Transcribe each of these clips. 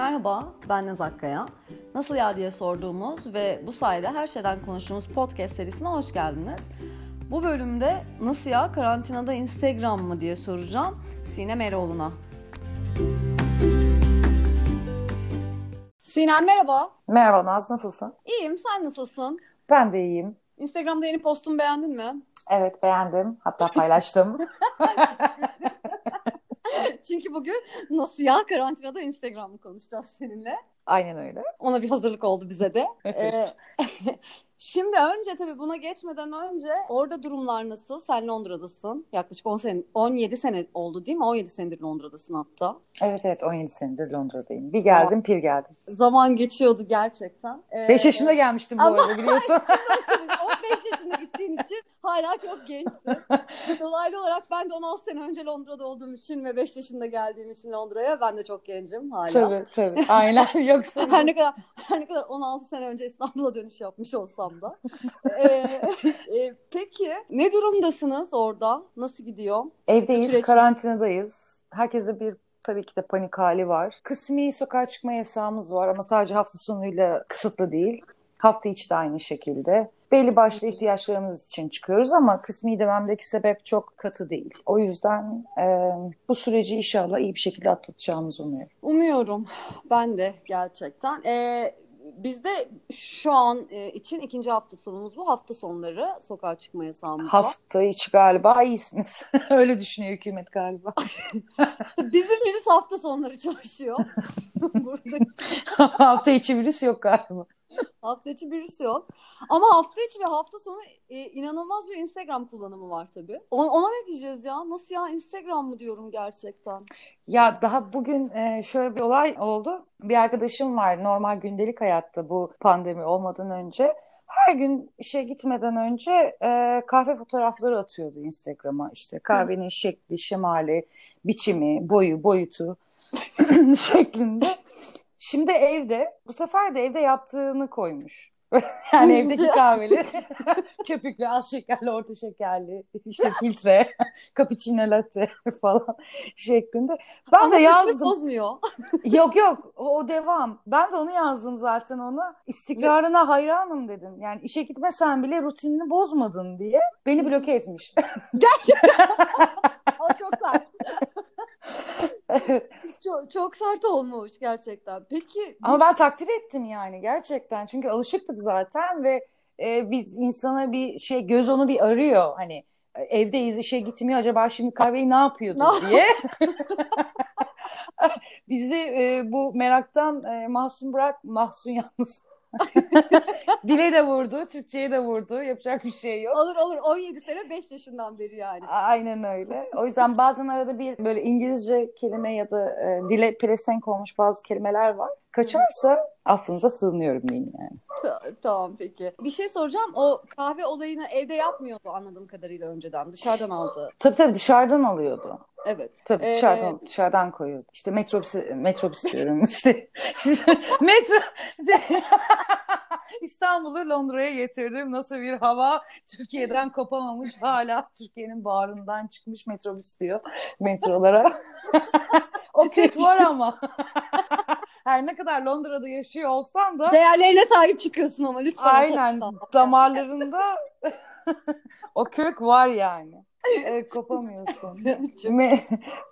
Merhaba, ben Naz Akkaya. Nasıl ya diye sorduğumuz ve bu sayede her şeyden konuştuğumuz podcast serisine hoş geldiniz. Bu bölümde nasıl ya karantinada Instagram mı diye soracağım Sinem Eroğlu'na. Sinem merhaba. Merhaba Naz, nasılsın? İyiyim, sen nasılsın? Ben de iyiyim. Instagram'da yeni postumu beğendin mi? Evet beğendim. Hatta paylaştım. Çünkü bugün nasıl ya karantinada Instagram'ı konuşacağız seninle. Aynen öyle. Ona bir hazırlık oldu bize de. Evet. Ee, şimdi önce tabii buna geçmeden önce orada durumlar nasıl? Sen Londra'dasın. Yaklaşık 10 sene, 17 sene oldu değil mi? 17 senedir Londra'dasın hatta. Evet evet 17 senedir Londra'dayım. Bir geldim pir geldim. Zaman geçiyordu gerçekten. Ee, 5 yaşında gelmiştim bu Ama- arada biliyorsun. 15 yaşında gittiğin için hala çok gençsin. Dolaylı olarak ben de 16 sene önce Londra'da olduğum için ve 5 yaşında geldiğim için Londra'ya ben de çok gencim hala. tabii tabii. Aynen yoksa. Her ne kadar her ne kadar 16 sene önce İstanbul'a dönüş yapmış olsam da. Ee, e, peki ne durumdasınız orada? Nasıl gidiyor? Evdeyiz, Süreç. karantinadayız. Herkeste bir tabii ki de panik hali var. Kısmi sokağa çıkma yasağımız var ama sadece hafta sonuyla kısıtlı değil. Hafta içi de aynı şekilde. Belli başlı ihtiyaçlarımız için çıkıyoruz ama kısmi dememdeki sebep çok katı değil. O yüzden e, bu süreci inşallah iyi bir şekilde atlatacağımızı umuyorum. Umuyorum. Ben de gerçekten. Ee, bizde şu an e, için ikinci hafta sonumuz bu. Hafta sonları sokağa çıkma yasağımız var. Hafta içi galiba iyisiniz. Öyle düşünüyor hükümet galiba. Bizim virüs hafta sonları çalışıyor. Hafta içi virüs yok galiba. hafta içi virüs yok. Ama hafta içi ve hafta sonu e, inanılmaz bir Instagram kullanımı var tabii. O- ona ne diyeceğiz ya? Nasıl ya Instagram mı diyorum gerçekten? Ya daha bugün e, şöyle bir olay oldu. Bir arkadaşım var normal gündelik hayatta bu pandemi olmadan önce. Her gün işe gitmeden önce e, kahve fotoğrafları atıyordu Instagram'a. İşte kahvenin şekli, şemali, biçimi, boyu, boyutu şeklinde. Şimdi evde, bu sefer de evde yaptığını koymuş. Yani evdeki kahveleri köpüklü, az şekerli, orta şekerli, işte filtre, cappuccino latte falan şeklinde. Ben Ama de yazdım. bozmuyor. Yok yok o, devam. Ben de onu yazdım zaten ona. İstikrarına hayranım dedim. Yani işe gitmesen bile rutinini bozmadın diye beni bloke etmiş. O çok sert. Çok, çok sert olmuş gerçekten. Peki Ama ben takdir ettim yani gerçekten. Çünkü alışıktık zaten ve e, bir insana bir şey göz onu bir arıyor. Hani e, evdeyiz işe gitmiyor acaba şimdi kahveyi ne yapıyordu diye. Bizi e, bu meraktan e, mahzun bırak mahzun yalnız. Dile de vurdu, Türkçe'ye de vurdu. Yapacak bir şey yok. olur olur 17 sene 5 yaşından beri yani. Aynen öyle. O yüzden bazen arada bir böyle İngilizce kelime ya da e, dile pelesenk olmuş bazı kelimeler var. Kaçarsa affınıza sığınıyorum diyeyim yani. Ta- Tamam peki. Bir şey soracağım. O kahve olayını evde yapmıyordu anladığım kadarıyla önceden. Dışarıdan aldı. Tabii tabii dışarıdan alıyordu. Evet. Tabii Ee, dışarıdan dışarıdan koyuyordu. İşte metrobüs metrobüs diyorum işte. Siz metro İstanbul'u Londra'ya getirdim. Nasıl bir hava? Türkiye'den kopamamış hala Türkiye'nin bağrından çıkmış metrobüs diyor metrolara. o kök var ama. Her ne kadar Londra'da yaşıyor olsam da Değerlerine sahip çıkıyorsun ama lütfen. aynen damarlarında o kök var yani. Evet, kopamıyorsun. Me-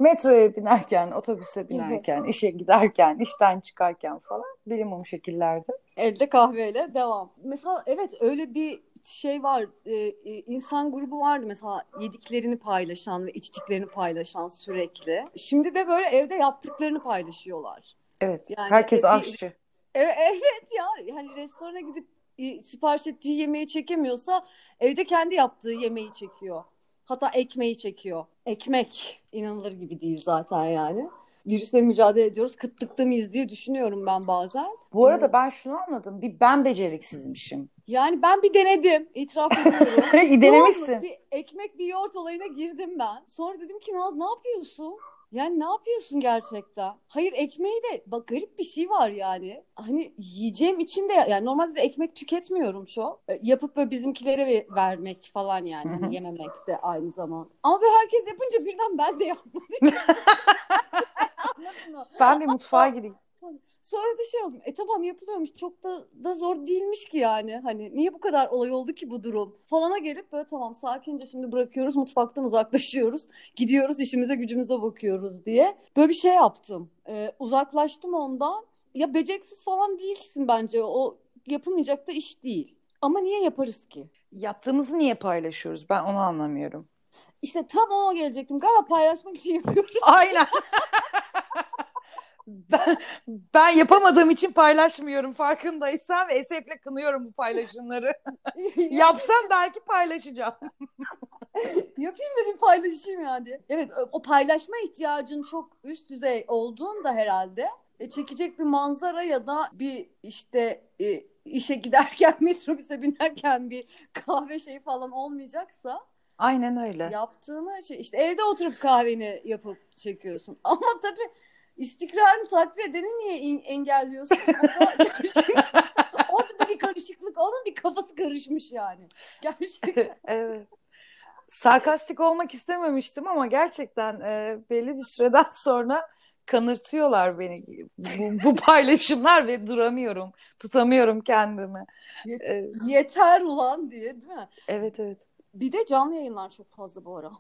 metroya binerken, otobüse binerken, işe giderken, işten çıkarken falan bilimum şekillerde. Elde kahveyle devam. Mesela evet öyle bir şey var. Ee, e, insan grubu vardı mesela yediklerini paylaşan ve içtiklerini paylaşan sürekli. Şimdi de böyle evde yaptıklarını paylaşıyorlar. Evet, Yani herkes bir- aşçı. E- Evet ya hani restorana gidip e, sipariş ettiği yemeği çekemiyorsa evde kendi yaptığı yemeği çekiyor. Hatta ekmeği çekiyor. Ekmek inanılır gibi değil zaten yani. Virüsle mücadele ediyoruz. Kıtlıkta mıyız diye düşünüyorum ben bazen. Bu arada ben şunu anladım. Bir ben beceriksizmişim. Yani ben bir denedim. itiraf ediyorum. Denemişsin. Bir ekmek bir yoğurt olayına girdim ben. Sonra dedim ki Naz ne yapıyorsun? Yani ne yapıyorsun gerçekten? Hayır ekmeği de bak garip bir şey var yani. Hani yiyeceğim için de yani normalde de ekmek tüketmiyorum şu. an. E, Yapıp böyle bizimkilere ve- vermek falan yani. Hani yememek de aynı zaman. Ama böyle herkes yapınca birden ben de yapmadım. Ben bir mutfağa gireyim. Sonra da şey oldum. E tamam yapılıyormuş. Çok da, da zor değilmiş ki yani. Hani niye bu kadar olay oldu ki bu durum? Falana gelip böyle tamam sakince şimdi bırakıyoruz. Mutfaktan uzaklaşıyoruz. Gidiyoruz işimize gücümüze bakıyoruz diye. Böyle bir şey yaptım. Ee, uzaklaştım ondan. Ya beceriksiz falan değilsin bence. O yapılmayacak da iş değil. Ama niye yaparız ki? Yaptığımızı niye paylaşıyoruz? Ben onu anlamıyorum. İşte tam ona gelecektim. Galiba paylaşmak için yapıyoruz. Aynen. ben, ben yapamadığım için paylaşmıyorum farkındaysan ve esefle kınıyorum bu paylaşımları. Yapsam belki paylaşacağım. Yapayım da bir paylaşayım yani. Evet o paylaşma ihtiyacın çok üst düzey olduğunda herhalde e, çekecek bir manzara ya da bir işte e, işe giderken metrobüse binerken bir kahve şeyi falan olmayacaksa Aynen öyle. Yaptığını şey işte evde oturup kahveni yapıp çekiyorsun. Ama tabii istikrarını takdir edeni niye engelliyorsun? Orada da bir karışıklık. Onun bir kafası karışmış yani. Gerçekten. evet. Sarkastik olmak istememiştim ama gerçekten e, belli bir süreden sonra kanırtıyorlar beni bu, bu paylaşımlar ve duramıyorum. Tutamıyorum kendimi. Yeter ulan diye değil mi? Evet evet. Bir de canlı yayınlar çok fazla bu ara.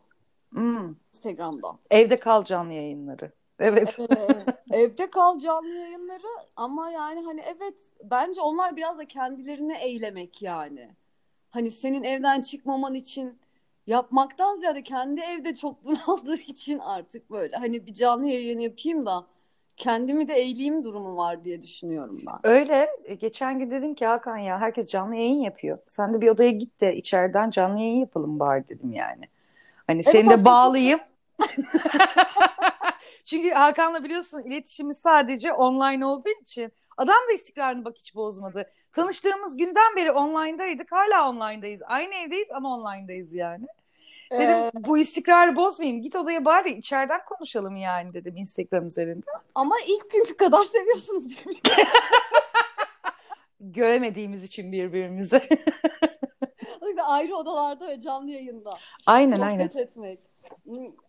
Hmm. Instagram'da. Evde kal canlı yayınları. Evet. evet. Evde kal canlı yayınları ama yani hani evet bence onlar biraz da kendilerini eylemek yani. Hani senin evden çıkmaman için yapmaktan ziyade kendi evde çok bunaldığı için artık böyle hani bir canlı yayın yapayım da kendimi de eğleyeyim durumu var diye düşünüyorum ben. Öyle. E, geçen gün dedim ki Hakan ya herkes canlı yayın yapıyor. Sen de bir odaya git de içeriden canlı yayın yapalım bari dedim yani. Hani evet, seni de bağlayayım. Çok... Çünkü Hakan'la biliyorsun iletişimi sadece online olduğu için adam da istikrarını bak hiç bozmadı. Tanıştığımız günden beri online'daydık. Hala online'dayız. Aynı evdeyiz ama online'dayız yani. Dedim ee, bu istikrarı bozmayayım. Git odaya bari içeriden konuşalım yani dedim Instagram üzerinde. Ama ilk günkü kadar seviyorsunuz birbirinizi. Göremediğimiz için birbirimizi. ayrı odalarda ve canlı yayında. Aynen sohbet aynen. etmek.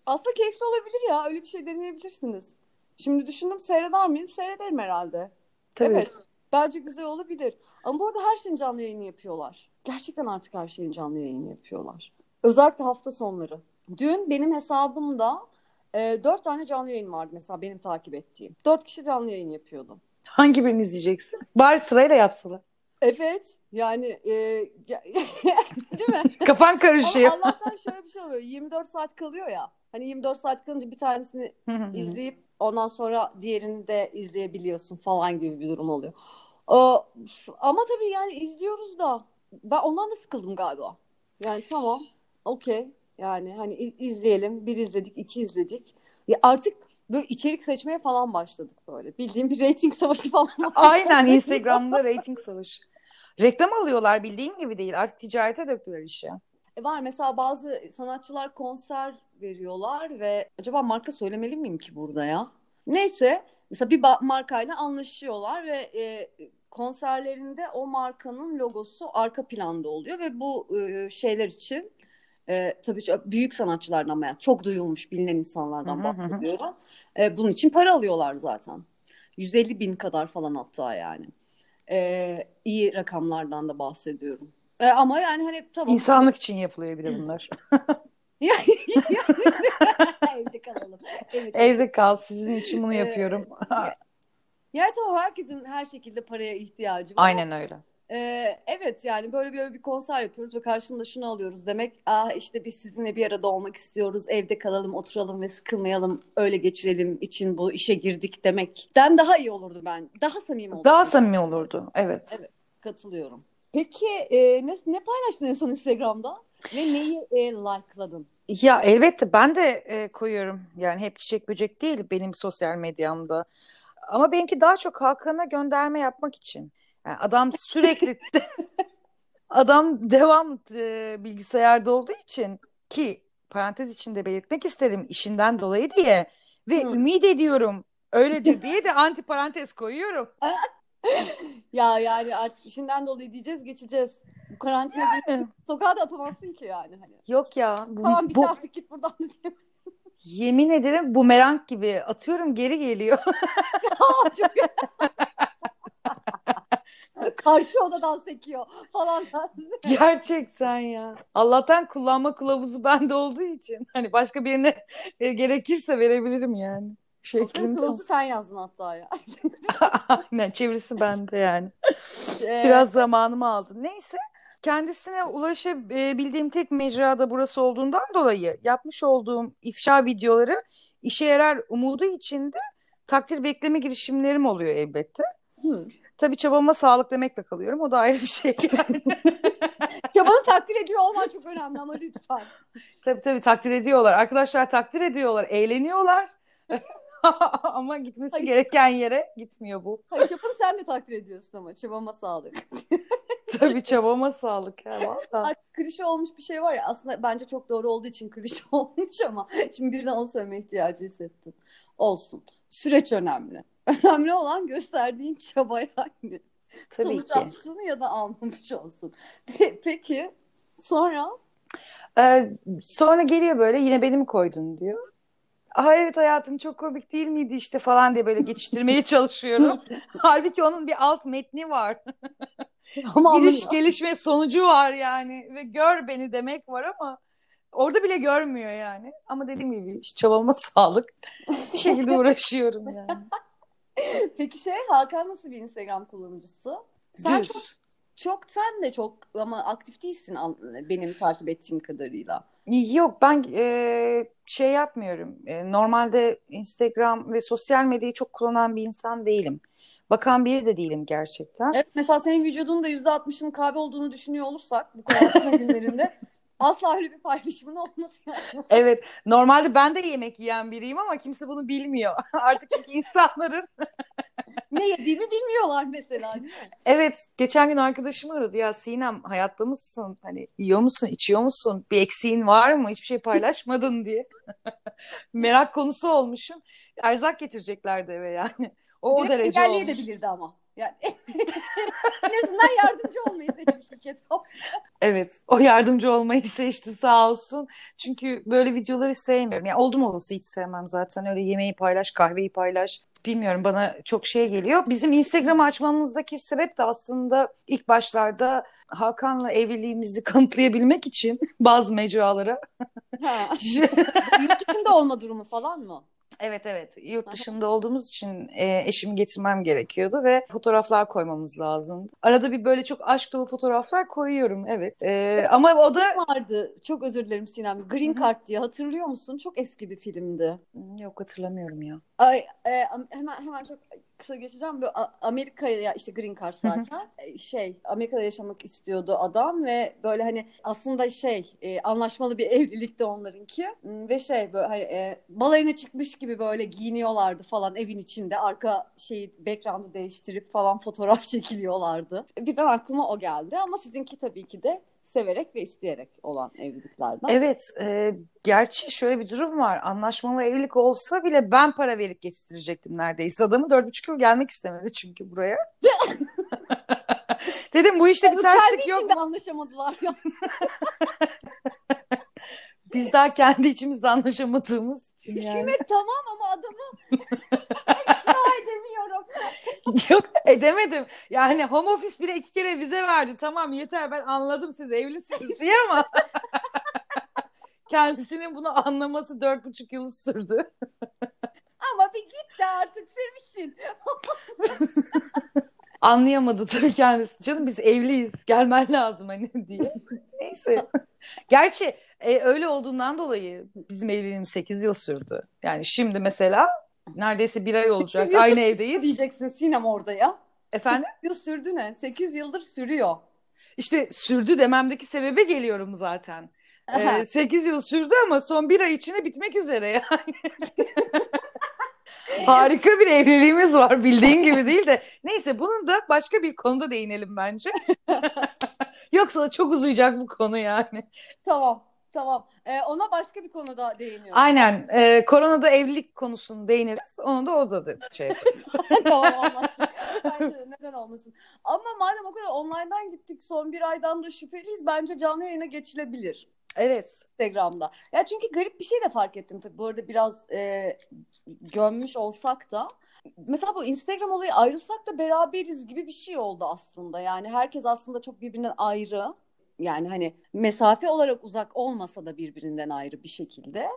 Aslında keyifli olabilir ya. Öyle bir şey deneyebilirsiniz. Şimdi düşündüm seyreder miyim? Seyrederim herhalde. Tabii. Evet. Bence güzel olabilir. Ama bu arada her şeyin canlı yayını yapıyorlar. Gerçekten artık her şeyin canlı yayını yapıyorlar. Özellikle hafta sonları. Dün benim hesabımda e, dört tane canlı yayın vardı mesela benim takip ettiğim. Dört kişi canlı yayın yapıyordu. Hangi birini izleyeceksin? Bari sırayla yapsalar. Evet. Yani e, değil mi? Kafan karışıyor. Ama Allah'tan şöyle bir şey oluyor. 24 saat kalıyor ya. Hani 24 saat kalınca bir tanesini izleyip ondan sonra diğerini de izleyebiliyorsun falan gibi bir durum oluyor. Ee, ama tabii yani izliyoruz da ben ondan da sıkıldım galiba. Yani tamam okey yani hani izleyelim bir izledik iki izledik. Ya artık böyle içerik seçmeye falan başladık böyle. Bildiğim bir rating savaşı falan. Aynen Instagram'da rating savaşı. Reklam alıyorlar bildiğim gibi değil. Artık ticarete döktüler işi. E var mesela bazı sanatçılar konser veriyorlar ve acaba marka söylemeli miyim ki burada ya? Neyse mesela bir markayla anlaşıyorlar ve e, konserlerinde o markanın logosu arka planda oluyor ve bu e, şeyler için e, tabii büyük sanatçılardan ama çok duyulmuş bilinen insanlardan bahsediyorum. E, bunun için para alıyorlar zaten. 150 bin kadar falan hatta yani. E, iyi rakamlardan da bahsediyorum. E, ama yani hani tamam. İnsanlık için yapılıyor bir de bunlar. Evde kalalım. Evet, Evde kal. Sizin için bunu yapıyorum. yani tamam herkesin her şekilde paraya ihtiyacı var. Aynen öyle. Ee, evet yani böyle bir, bir konser yapıyoruz ve karşında şunu alıyoruz demek. Ah işte biz sizinle bir arada olmak istiyoruz. Evde kalalım, oturalım ve sıkılmayalım. Öyle geçirelim için bu işe girdik demekten daha iyi olurdu ben. Daha samimi olurdu. Daha samimi olurdu. Evet. Evet. Katılıyorum. Peki e, ne, ne paylaştın en son Instagram'da? Ve neyi e, like'ladın? Ya elbette ben de e, koyuyorum. Yani hep çiçek böcek değil benim sosyal medyamda. Ama benimki daha çok Hakan'a gönderme yapmak için. Yani adam sürekli adam devam e, bilgisayarda olduğu için ki parantez içinde belirtmek isterim işinden dolayı diye ve Hı. ümit ediyorum öyledir diye de anti parantez koyuyorum. ya yani artık işinden dolayı diyeceğiz geçeceğiz. Bu karantina yani. sokağa da atamazsın ki yani. Hani. Yok ya. Bu, tamam bitti bu... artık git buradan. Yemin ederim bumerang gibi atıyorum geri geliyor. Çok... karşı odadan sekiyor falan. Gerçekten ya. Allah'tan kullanma kılavuzu bende olduğu için. Hani başka birine e, gerekirse verebilirim yani. Şeklinde. Kılavuzu sen yazdın hatta ya. Aynen çevirisi bende yani. Biraz zamanımı aldı. Neyse kendisine ulaşabildiğim tek mecra da burası olduğundan dolayı yapmış olduğum ifşa videoları işe yarar umudu içinde takdir bekleme girişimlerim oluyor elbette. Hı. Tabii çabama sağlık demekle kalıyorum. O da ayrı bir şey. Yani. Çabanı takdir ediyor olman çok önemli ama lütfen. tabii tabii takdir ediyorlar. Arkadaşlar takdir ediyorlar. Eğleniyorlar. ama gitmesi Hayır. gereken yere gitmiyor bu. Hayır çabanı sen de takdir ediyorsun ama çabama sağlık. Tabii çabama sağlık ya valla. Klişe olmuş bir şey var ya aslında bence çok doğru olduğu için klişe olmuş ama şimdi birden onu söylemeye ihtiyacı hissettim. Olsun. Süreç önemli. Önemli olan gösterdiğin çaba yani. Tabii Sonuç ki. alsın ya da almamış olsun. Pe- Peki sonra Ee, sonra geliyor böyle yine beni mi koydun diyor. Aa evet hayatım çok komik değil miydi işte falan diye böyle geçiştirmeye çalışıyorum. Halbuki onun bir alt metni var. ama Giriş gelişme sonucu var yani ve gör beni demek var ama orada bile görmüyor yani. Ama dediğim gibi çabama sağlık. Bir şekilde uğraşıyorum yani. Peki şey Hakan nasıl bir Instagram kullanıcısı? Sen Düz. çok çok sen de çok ama aktif değilsin benim takip ettiğim kadarıyla. Yok ben e, şey yapmıyorum. E, normalde Instagram ve sosyal medyayı çok kullanan bir insan değilim. Bakan biri de değilim gerçekten. Evet mesela senin vücudunun da %60'ının kahve olduğunu düşünüyor olursak bu kadar günlerinde asla öyle bir paylaşımın olmadı yani. Evet, normalde ben de yemek yiyen biriyim ama kimse bunu bilmiyor. Artık çünkü insanların Ne yediğimi bilmiyorlar mesela değil mi? Evet, geçen gün arkadaşım aradı. Ya Sinem hayatta mısın? Hani yiyor musun, içiyor musun? Bir eksiğin var mı? Hiçbir şey paylaşmadın diye. Merak konusu olmuşum. Erzak getireceklerdi eve yani. O, o de derece olmuş. engelleyebilirdi ama. Yani en azından yardımcı olmayı seçmiş şirket. Evet, o yardımcı olmayı seçti sağ olsun. Çünkü böyle videoları sevmiyorum. Yani oldum olası hiç sevmem zaten. Öyle yemeği paylaş, kahveyi paylaş. Bilmiyorum bana çok şey geliyor. Bizim Instagram açmamızdaki sebep de aslında ilk başlarda Hakan'la evliliğimizi kanıtlayabilmek için bazı mecralara. Ha. Yurt dışında olma durumu falan mı? Evet evet yurt dışında olduğumuz için e, eşimi getirmem gerekiyordu ve fotoğraflar koymamız lazım. Arada bir böyle çok aşk dolu fotoğraflar koyuyorum evet. E, ama o da vardı. Çok özür dilerim Sinem. Green Card diye hatırlıyor musun? Çok eski bir filmdi. yok hatırlamıyorum ya. Ay, e, hemen hemen çok kısa geçeceğim. Böyle Amerika'ya işte Green Card zaten. E, şey Amerika'da yaşamak istiyordu adam ve böyle hani aslında şey e, anlaşmalı bir evlilikti onlarınki Hmm, ve şey böyle hani e, balayına çıkmış gibi böyle giyiniyorlardı falan evin içinde arka şeyi background'u değiştirip falan fotoğraf çekiliyorlardı. Birden aklıma o geldi ama sizinki tabii ki de severek ve isteyerek olan evliliklerden. Evet, e, gerçi şöyle bir durum var. Anlaşmalı evlilik olsa bile ben para verip getirecektim neredeyse. Adamı dört buçuk yıl gelmek istemedi çünkü buraya. Dedim bu işte bir Bu terslik yok. içinde anlaşamadılar ya. Biz daha kendi içimizde anlaşamadığımız için yani. Hükümet tamam ama adamı ikna edemiyorum. Yok edemedim. Yani home office bile iki kere vize verdi. Tamam yeter ben anladım siz evlisiniz diye ama kendisinin bunu anlaması dört buçuk yıl sürdü. Ama bir git de artık sevişin. Anlayamadı tabii kendisi. Canım biz evliyiz. Gelmen lazım hani diye. Neyse. Gerçi e, öyle olduğundan dolayı bizim evliliğimiz 8 yıl sürdü. Yani şimdi mesela neredeyse bir ay olacak. Aynı evdeyiz. diyeceksin Sinem orada ya? Efendim? Yıl sürdü ne? 8 yıldır sürüyor. İşte sürdü dememdeki sebebe geliyorum zaten. Aha. Ee, 8 yıl sürdü ama son bir ay içinde bitmek üzere yani. Harika bir evliliğimiz var bildiğin gibi değil de. Neyse bunun da başka bir konuda değinelim bence. Yoksa çok uzayacak bu konu yani. Tamam. Tamam. Ee, ona başka bir konuda değiniyorum. Aynen. E, koronada evlilik konusunu değiniriz. Onu da o da da şey yaparız. tamam anlaştık. Bence de neden olmasın. Ama madem o kadar online'dan gittik son bir aydan da şüpheliyiz. Bence canlı yayına geçilebilir. Evet. Instagram'da. Ya çünkü garip bir şey de fark ettim tabii. Bu arada biraz e, gömmüş olsak da mesela bu Instagram olayı ayrılsak da beraberiz gibi bir şey oldu aslında. Yani herkes aslında çok birbirinden ayrı. Yani hani mesafe olarak uzak olmasa da birbirinden ayrı bir şekilde.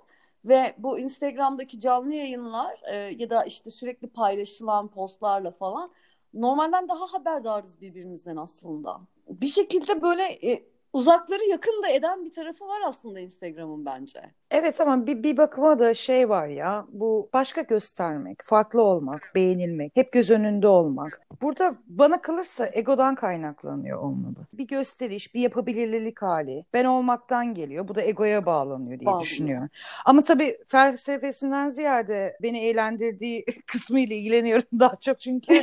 Ve bu Instagram'daki canlı yayınlar e, ya da işte sürekli paylaşılan postlarla falan normalden daha haberdarız birbirimizden aslında. Bir şekilde böyle e, uzakları yakın da eden bir tarafı var aslında Instagram'ın bence. Evet ama bir, bir bakıma da şey var ya bu başka göstermek, farklı olmak, beğenilmek, hep göz önünde olmak. Burada bana kalırsa egodan kaynaklanıyor olmalı. Bir gösteriş, bir yapabilirlik hali. Ben olmaktan geliyor. Bu da egoya bağlanıyor diye Bağlanıyor. düşünüyorum. Ama tabii felsefesinden ziyade beni eğlendirdiği kısmıyla ilgileniyorum daha çok çünkü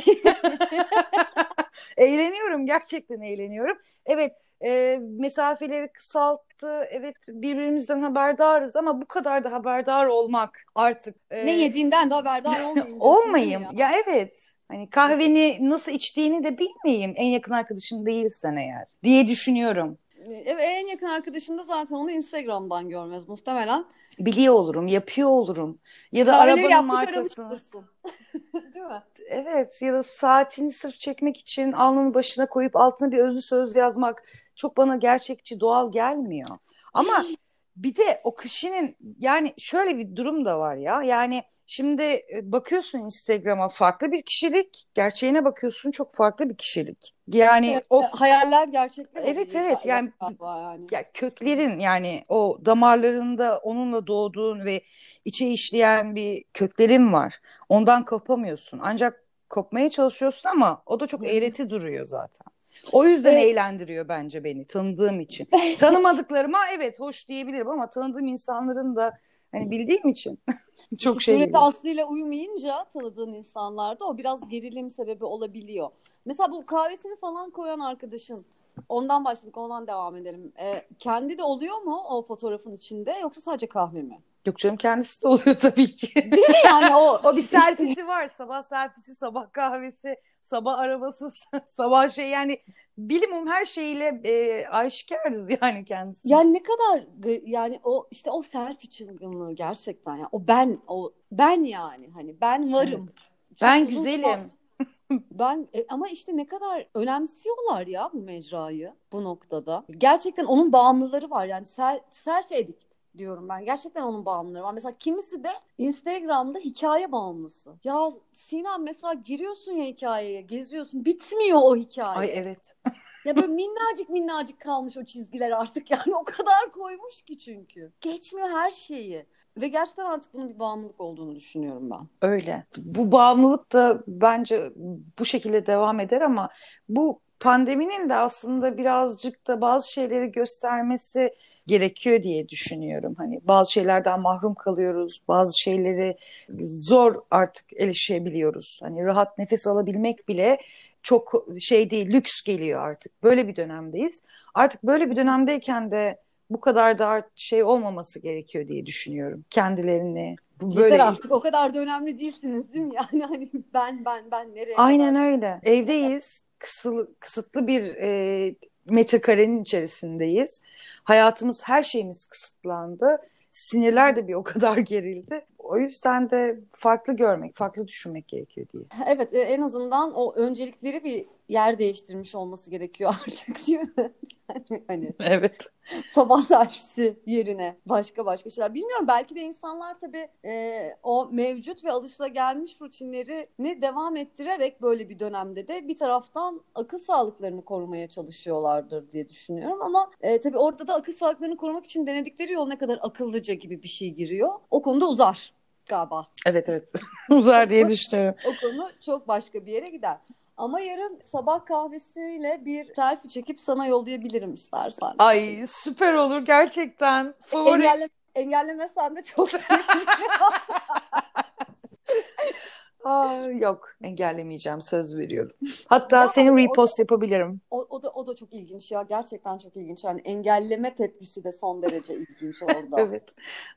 eğleniyorum gerçekten eğleniyorum. Evet e, mesafeleri kısalttı. Evet birbirimizden haberdarız ama bu kadar da haberdar olmak artık. e, Ne yediğinden de haberdar olmayayım. olmayayım. mi Ya evet. Hani kahveni nasıl içtiğini de bilmeyeyim en yakın arkadaşım değilsen eğer diye düşünüyorum. Evet, en yakın arkadaşım da zaten onu Instagram'dan görmez muhtemelen. Biliyor olurum, yapıyor olurum. Ya da Kahveleri arabanın markasını. Değil mi? Evet ya da saatini sırf çekmek için alnının başına koyup altına bir özlü söz yazmak çok bana gerçekçi, doğal gelmiyor. Ama bir de o kişinin yani şöyle bir durum da var ya. Yani şimdi e, bakıyorsun Instagram'a farklı bir kişilik, gerçeğine bakıyorsun çok farklı bir kişilik. Yani Evet, o hayaller gerçekler Evet, evet, yani- yani. ya köklerin yani o damarlarında onunla doğduğun ve içe işleyen bir köklerin var. Ondan kopamıyorsun. Ancak kopmaya çalışıyorsun ama o da çok eğreti duruyor zaten. O yüzden Evet. eğlendiriyor bence beni tanıdığım için. Tanımadıklarıma evet hoş diyebilirim ama tanıdığım insanların da hani bildiğim için çok şey Sureti aslıyla uyumayınca tanıdığın insanlarda o biraz gerilim sebebi olabiliyor. Mesela bu kahvesini falan koyan arkadaşın ondan başladık ondan devam edelim. Ee, kendi de oluyor mu o fotoğrafın içinde yoksa sadece kahve mi? Yok canım kendisi de oluyor tabii ki. Değil mi yani o? O bir selfie'si var. Sabah selfie'si, sabah kahvesi, sabah arabası, sabah şey yani bilimum her şeyle e, aşikarız yani kendisi. Yani ne kadar yani o işte o selfie çılgınlığı gerçekten ya. O ben o ben yani hani ben varım. Çok ben güzelim. Ben e, ama işte ne kadar önemsiyorlar ya bu mecrayı bu noktada. Gerçekten onun bağımlıları var yani sel, self edit diyorum ben. Gerçekten onun bağımlıları var. Mesela kimisi de Instagram'da hikaye bağımlısı. Ya Sinan mesela giriyorsun ya hikayeye, geziyorsun. Bitmiyor o hikaye. Ay evet. Ya böyle minnacık minnacık kalmış o çizgiler artık yani o kadar koymuş ki çünkü. Geçmiyor her şeyi. Ve gerçekten artık bunun bir bağımlılık olduğunu düşünüyorum ben. Öyle. Bu bağımlılık da bence bu şekilde devam eder ama bu pandeminin de aslında birazcık da bazı şeyleri göstermesi gerekiyor diye düşünüyorum. Hani bazı şeylerden mahrum kalıyoruz, bazı şeyleri zor artık erişebiliyoruz. Hani rahat nefes alabilmek bile çok şey değil, lüks geliyor artık. Böyle bir dönemdeyiz. Artık böyle bir dönemdeyken de bu kadar da şey olmaması gerekiyor diye düşünüyorum. Kendilerini bu Yeter böyle artık o kadar da önemli değilsiniz değil mi? Yani hani ben ben ben nereye Aynen kadar? öyle. Evdeyiz. Kısılı, kısıtlı bir e, metrekarenin içerisindeyiz. Hayatımız, her şeyimiz kısıtlandı. Sinirler de bir o kadar gerildi. O yüzden de farklı görmek, farklı düşünmek gerekiyor diye. Evet e, en azından o öncelikleri bir yer değiştirmiş olması gerekiyor artık değil mi? Hani Evet. sabah servisi yerine başka başka şeyler. Bilmiyorum belki de insanlar tabii e, o mevcut ve alışılagelmiş rutinlerini devam ettirerek böyle bir dönemde de bir taraftan akıl sağlıklarını korumaya çalışıyorlardır diye düşünüyorum. Ama e, tabii orada da akıl sağlıklarını korumak için denedikleri yol ne kadar akıllıca gibi bir şey giriyor. O konuda uzar galiba. Evet evet. Uzar diye düşünüyorum. O konu çok başka bir yere gider. Ama yarın sabah kahvesiyle bir selfie çekip sana yollayabilirim istersen. Ay süper olur gerçekten. Favori. Engelle, engellemezsen de çok sevinirim. Aa, yok engellemeyeceğim söz veriyorum. Hatta Ya, senin o- repost yapabilirim. o, o da, o da da çok ilginç ya. Gerçekten çok ilginç. Yani engelleme tepkisi de son derece ilginç orada. Evet.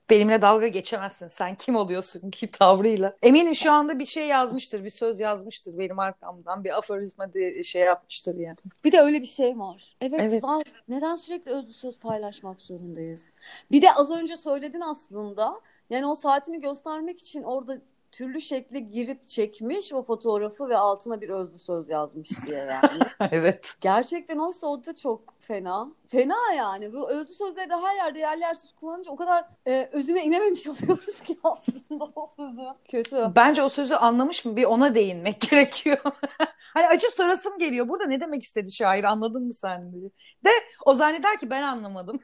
Benimle dalga geçemezsin. Sen kim oluyorsun ki tavrıyla. Eminim şu anda bir şey yazmıştır, bir söz yazmıştır benim arkamdan. Bir aforizma diye şey yapmıştır yani. Bir de öyle bir şey var. Evet, Evet. var. Neden sürekli özlü söz paylaşmak zorundayız? Bir de az önce söyledin aslında. Yani o saatini göstermek için orada türlü şekle girip çekmiş o fotoğrafı ve altına bir özlü söz yazmış diye yani. Evet. Gerçekten oysa o da çok fena. Fena yani. Bu özlü sözleri de her yerde yerli yersiz kullanınca o kadar e, özüne inememiş oluyoruz ki aslında o sözü. Kötü. Bence o sözü anlamış mı? Bir ona değinmek gerekiyor. hani açıp sorasım geliyor. Burada ne demek istedi şair? Anladın mı sen diye. De o zanneder ki ben anlamadım.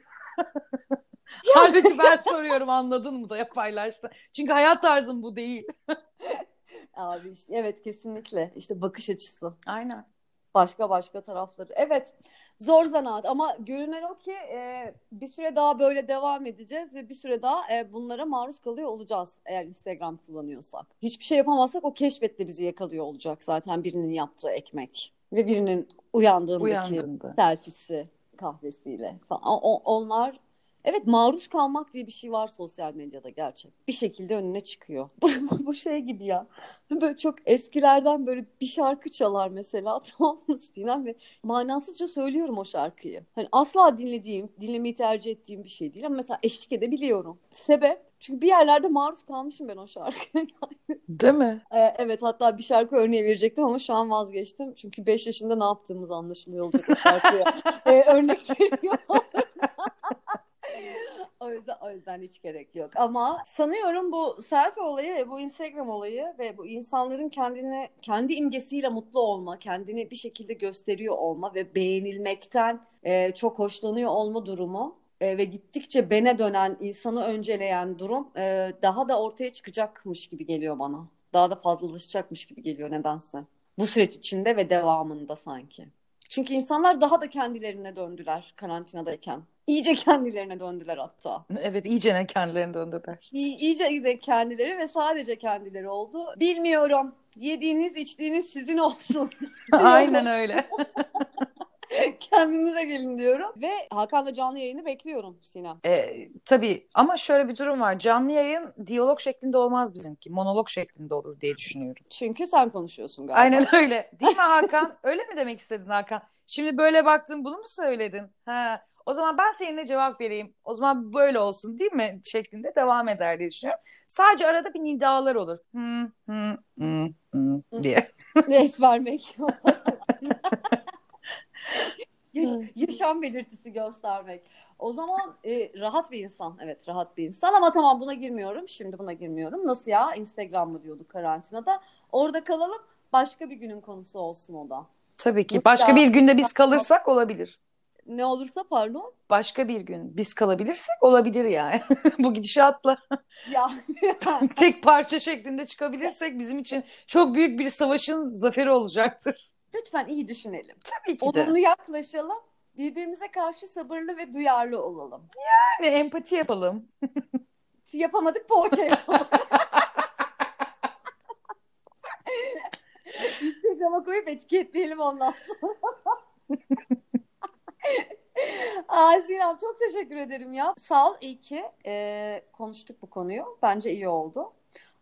Halbuki ben soruyorum anladın mı da paylaştı. Çünkü hayat tarzım bu değil. Abi işte, evet kesinlikle. İşte bakış açısı. Aynen. Başka başka tarafları. Evet zor zanaat ama görünen o ki e, bir süre daha böyle devam edeceğiz ve bir süre daha e, bunlara maruz kalıyor olacağız eğer Instagram kullanıyorsak. Hiçbir şey yapamazsak o keşfetle bizi yakalıyor olacak zaten birinin yaptığı ekmek ve birinin uyandığındaki Uyandığında. selfie'si kahvesiyle falan. O- onlar evet maruz kalmak diye bir şey var sosyal medyada gerçek. Bir şekilde önüne çıkıyor. Bu, bu şey gibi ya. Böyle çok eskilerden böyle bir şarkı çalar mesela tamam mı Sinem ve manasızca söylüyorum o şarkıyı. Hani asla dinlediğim, dinlemeyi tercih ettiğim bir şey değil ama mesela eşlik edebiliyorum. Sebep? Çünkü bir yerlerde maruz kalmışım ben o şarkıya. Değil mi? Ee, evet hatta bir şarkı örneği verecektim ama şu an vazgeçtim. Çünkü 5 yaşında ne yaptığımız anlaşılıyor olacak o şarkıya. Ee, örnek veriyor. O yüzden, o yüzden hiç gerek yok. Ama sanıyorum bu selfie olayı bu Instagram olayı ve bu insanların kendine kendi imgesiyle mutlu olma, kendini bir şekilde gösteriyor olma ve beğenilmekten e, çok hoşlanıyor olma durumu e, ve gittikçe bene dönen, insanı önceleyen durum e, daha da ortaya çıkacakmış gibi geliyor bana. Daha da fazlalaşacakmış gibi geliyor nedense. Bu süreç içinde ve devamında sanki. Çünkü insanlar daha da kendilerine döndüler karantinadayken. İyice kendilerine döndüler hatta. Evet iyice kendilerini döndüler. İyi, iyice de kendileri ve sadece kendileri oldu. Bilmiyorum. Yediğiniz, içtiğiniz sizin olsun. Aynen öyle. Kendinize gelin diyorum. Ve Hakan'la canlı yayını bekliyorum Sinem. E, tabii ama şöyle bir durum var. Canlı yayın diyalog şeklinde olmaz bizimki. Monolog şeklinde olur diye düşünüyorum. Çünkü sen konuşuyorsun galiba. Aynen öyle. Değil mi Hakan? Öyle mi demek istedin Hakan? Şimdi böyle baktın bunu mu söyledin? Ha. O zaman ben seninle cevap vereyim. O zaman böyle olsun değil mi? Şeklinde devam eder diye düşünüyorum. Sadece arada bir nidalar olur. Hı, hı, hı, hı diye. Res vermek. Yaşam belirtisi göstermek. O zaman e, rahat bir insan. Evet rahat bir insan ama tamam buna girmiyorum. Şimdi buna girmiyorum. Nasıl ya? Instagram mı diyorduk karantinada. Orada kalalım. Başka bir günün konusu olsun o da. Tabii ki. Mutlaka. Başka bir günde biz kalırsak olabilir. Ne olursa pardon. Başka bir gün biz kalabilirsek olabilir yani. Bu gidişatla Ya tek parça şeklinde çıkabilirsek bizim için çok büyük bir savaşın zaferi olacaktır. lütfen iyi düşünelim. Tabii ki de. Olumlu yaklaşalım. Birbirimize karşı sabırlı ve duyarlı olalım. Yani empati yapalım. Yapamadık poğaça yapalım. Instagram'a koyup etiketleyelim ondan sonra. Aa, Sinem çok teşekkür ederim ya. Sağ ol iyi ki e, konuştuk bu konuyu. Bence iyi oldu.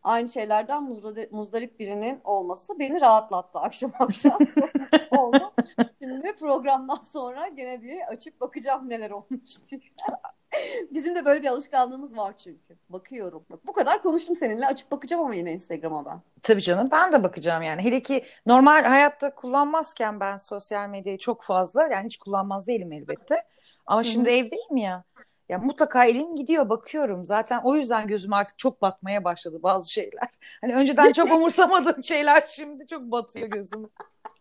Aynı şeylerden muzdarip, birinin olması beni rahatlattı akşam akşam oldu. Şimdi programdan sonra gene bir açıp bakacağım neler olmuş diye. Bizim de böyle bir alışkanlığımız var çünkü. Bakıyorum. Bak, bu kadar konuştum seninle. Açıp bakacağım ama yine Instagram'a ben. Tabii canım ben de bakacağım yani. Hele ki normal hayatta kullanmazken ben sosyal medyayı çok fazla yani hiç kullanmaz değilim elbette. Ama şimdi evdeyim ya. Ya mutlaka elim gidiyor bakıyorum. Zaten o yüzden gözüm artık çok batmaya başladı bazı şeyler. Hani önceden çok umursamadığım şeyler şimdi çok batıyor gözüme.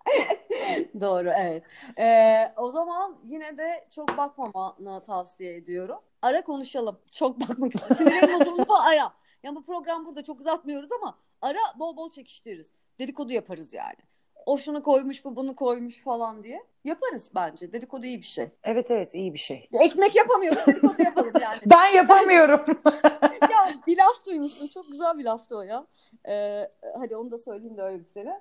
Doğru evet. Ee, o zaman yine de çok bakmamanı tavsiye ediyorum. Ara konuşalım. Çok bakmak istiyorum. Sinirlerim bozulduğunda ara. Ya bu program burada çok uzatmıyoruz ama ara bol bol çekiştiririz. Dedikodu yaparız yani. O şunu koymuş bu bunu koymuş falan diye. Yaparız bence. Dedikodu iyi bir şey. Evet evet iyi bir şey. Ekmek yapamıyoruz dedikodu yapalım yani. Ben yapamıyorum. ya bir laf duymuştum. Çok güzel bir laftı o ya. Ee, hadi onu da söyleyeyim de öyle bitirelim.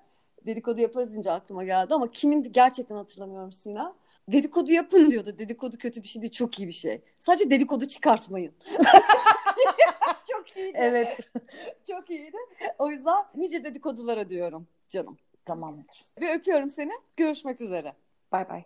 Dedikodu yaparız deyince aklıma geldi ama kimin gerçekten hatırlamıyorum Sina. Dedikodu yapın diyordu. Dedikodu kötü bir şey değil, çok iyi bir şey. Sadece dedikodu çıkartmayın. çok iyiydi. Evet. Çok iyiydi. O yüzden nice dedikodulara diyorum canım. Tamamdır. Ve öpüyorum seni. Görüşmek üzere. Bay bay.